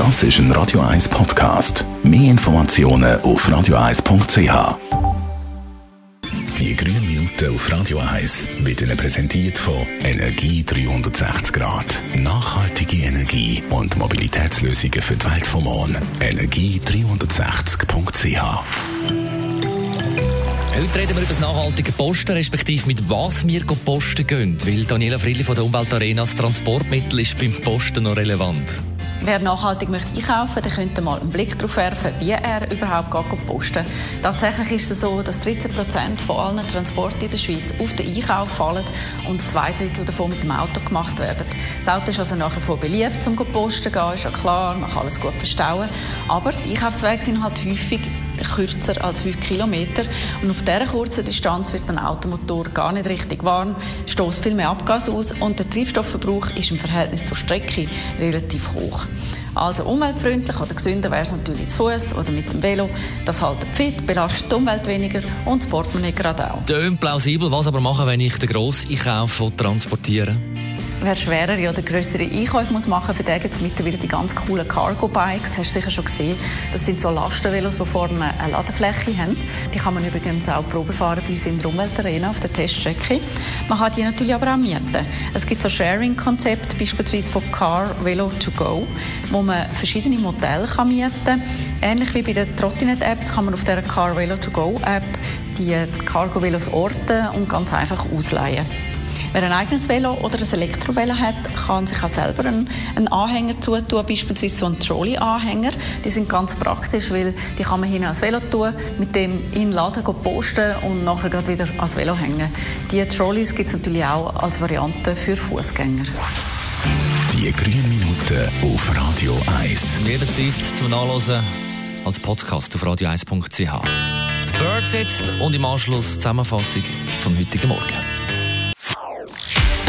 Das ist ein Radio 1 Podcast. Mehr Informationen auf radio1.ch. Die grünen Minuten auf Radio 1 wird Ihnen präsentiert von Energie 360 Grad. Nachhaltige Energie und Mobilitätslösungen für die Welt vom Morgen. Energie360.ch Heute reden wir über das nachhaltige Posten, respektive mit was wir posten gehen. Weil Daniela Friedli von der Umweltarena, das Transportmittel ist beim Posten noch relevant. Wer nachhaltig möchte einkaufen, der könnte mal einen Blick darauf werfen, wie er überhaupt posten. Tatsächlich ist es so, dass 13 Prozent von allen Transporten in der Schweiz auf den Einkauf fallen und zwei Drittel davon mit dem Auto gemacht werden. Das Auto ist also nachher vor beliebt, um zu posten zu gehen, ist ja klar, man kann alles gut verstauen. Aber die Einkaufswege sind halt häufig kürzer als 5 Kilometer. Und auf dieser kurzen Distanz wird ein Automotor gar nicht richtig warm, stößt viel mehr Abgas aus und der Treibstoffverbrauch ist im Verhältnis zur Strecke relativ hoch. Also umweltfreundlich oder gesünder wäre es natürlich zu Fuß oder mit dem Velo. Das hält fit, belastet die Umwelt weniger und das Portemonnaie gerade auch. Tönt plausibel, was aber machen, wenn ich den Grosseinkauf transportiere? Wer schwerere oder größere Einkäufe muss machen muss, für den gibt es mittlerweile die ganz coolen Cargo-Bikes. Hast du sicher schon gesehen. Das sind so Lastenvelos, die vorne eine Ladefläche haben. Die kann man übrigens auch Probe fahren bei uns in der Umweltarena auf der Teststrecke. Man kann die natürlich aber auch mieten. Es gibt so Sharing-Konzepte, beispielsweise von Car Velo to Go, wo man verschiedene Modelle kann mieten kann. Ähnlich wie bei den Trottinet-Apps kann man auf der Car Velo to Go App die Cargo-Velos orten und ganz einfach ausleihen. Wer ein eigenes Velo oder ein Elektrovelo hat, kann sich auch selber einen, einen Anhänger zutun, beispielsweise so einen Trolley-Anhänger. Die sind ganz praktisch, weil die kann man hinten ans Velo tun, mit dem in den Laden posten und nachher gerade wieder ans Velo hängen. Die Trolleys gibt es natürlich auch als Variante für Fußgänger. Die grünen Minuten auf Radio 1. Jederzeit zum Nachlesen als Podcast auf radio1.ch. Das Bird sitzt und im Anschluss Zusammenfassung vom heutigen Morgen.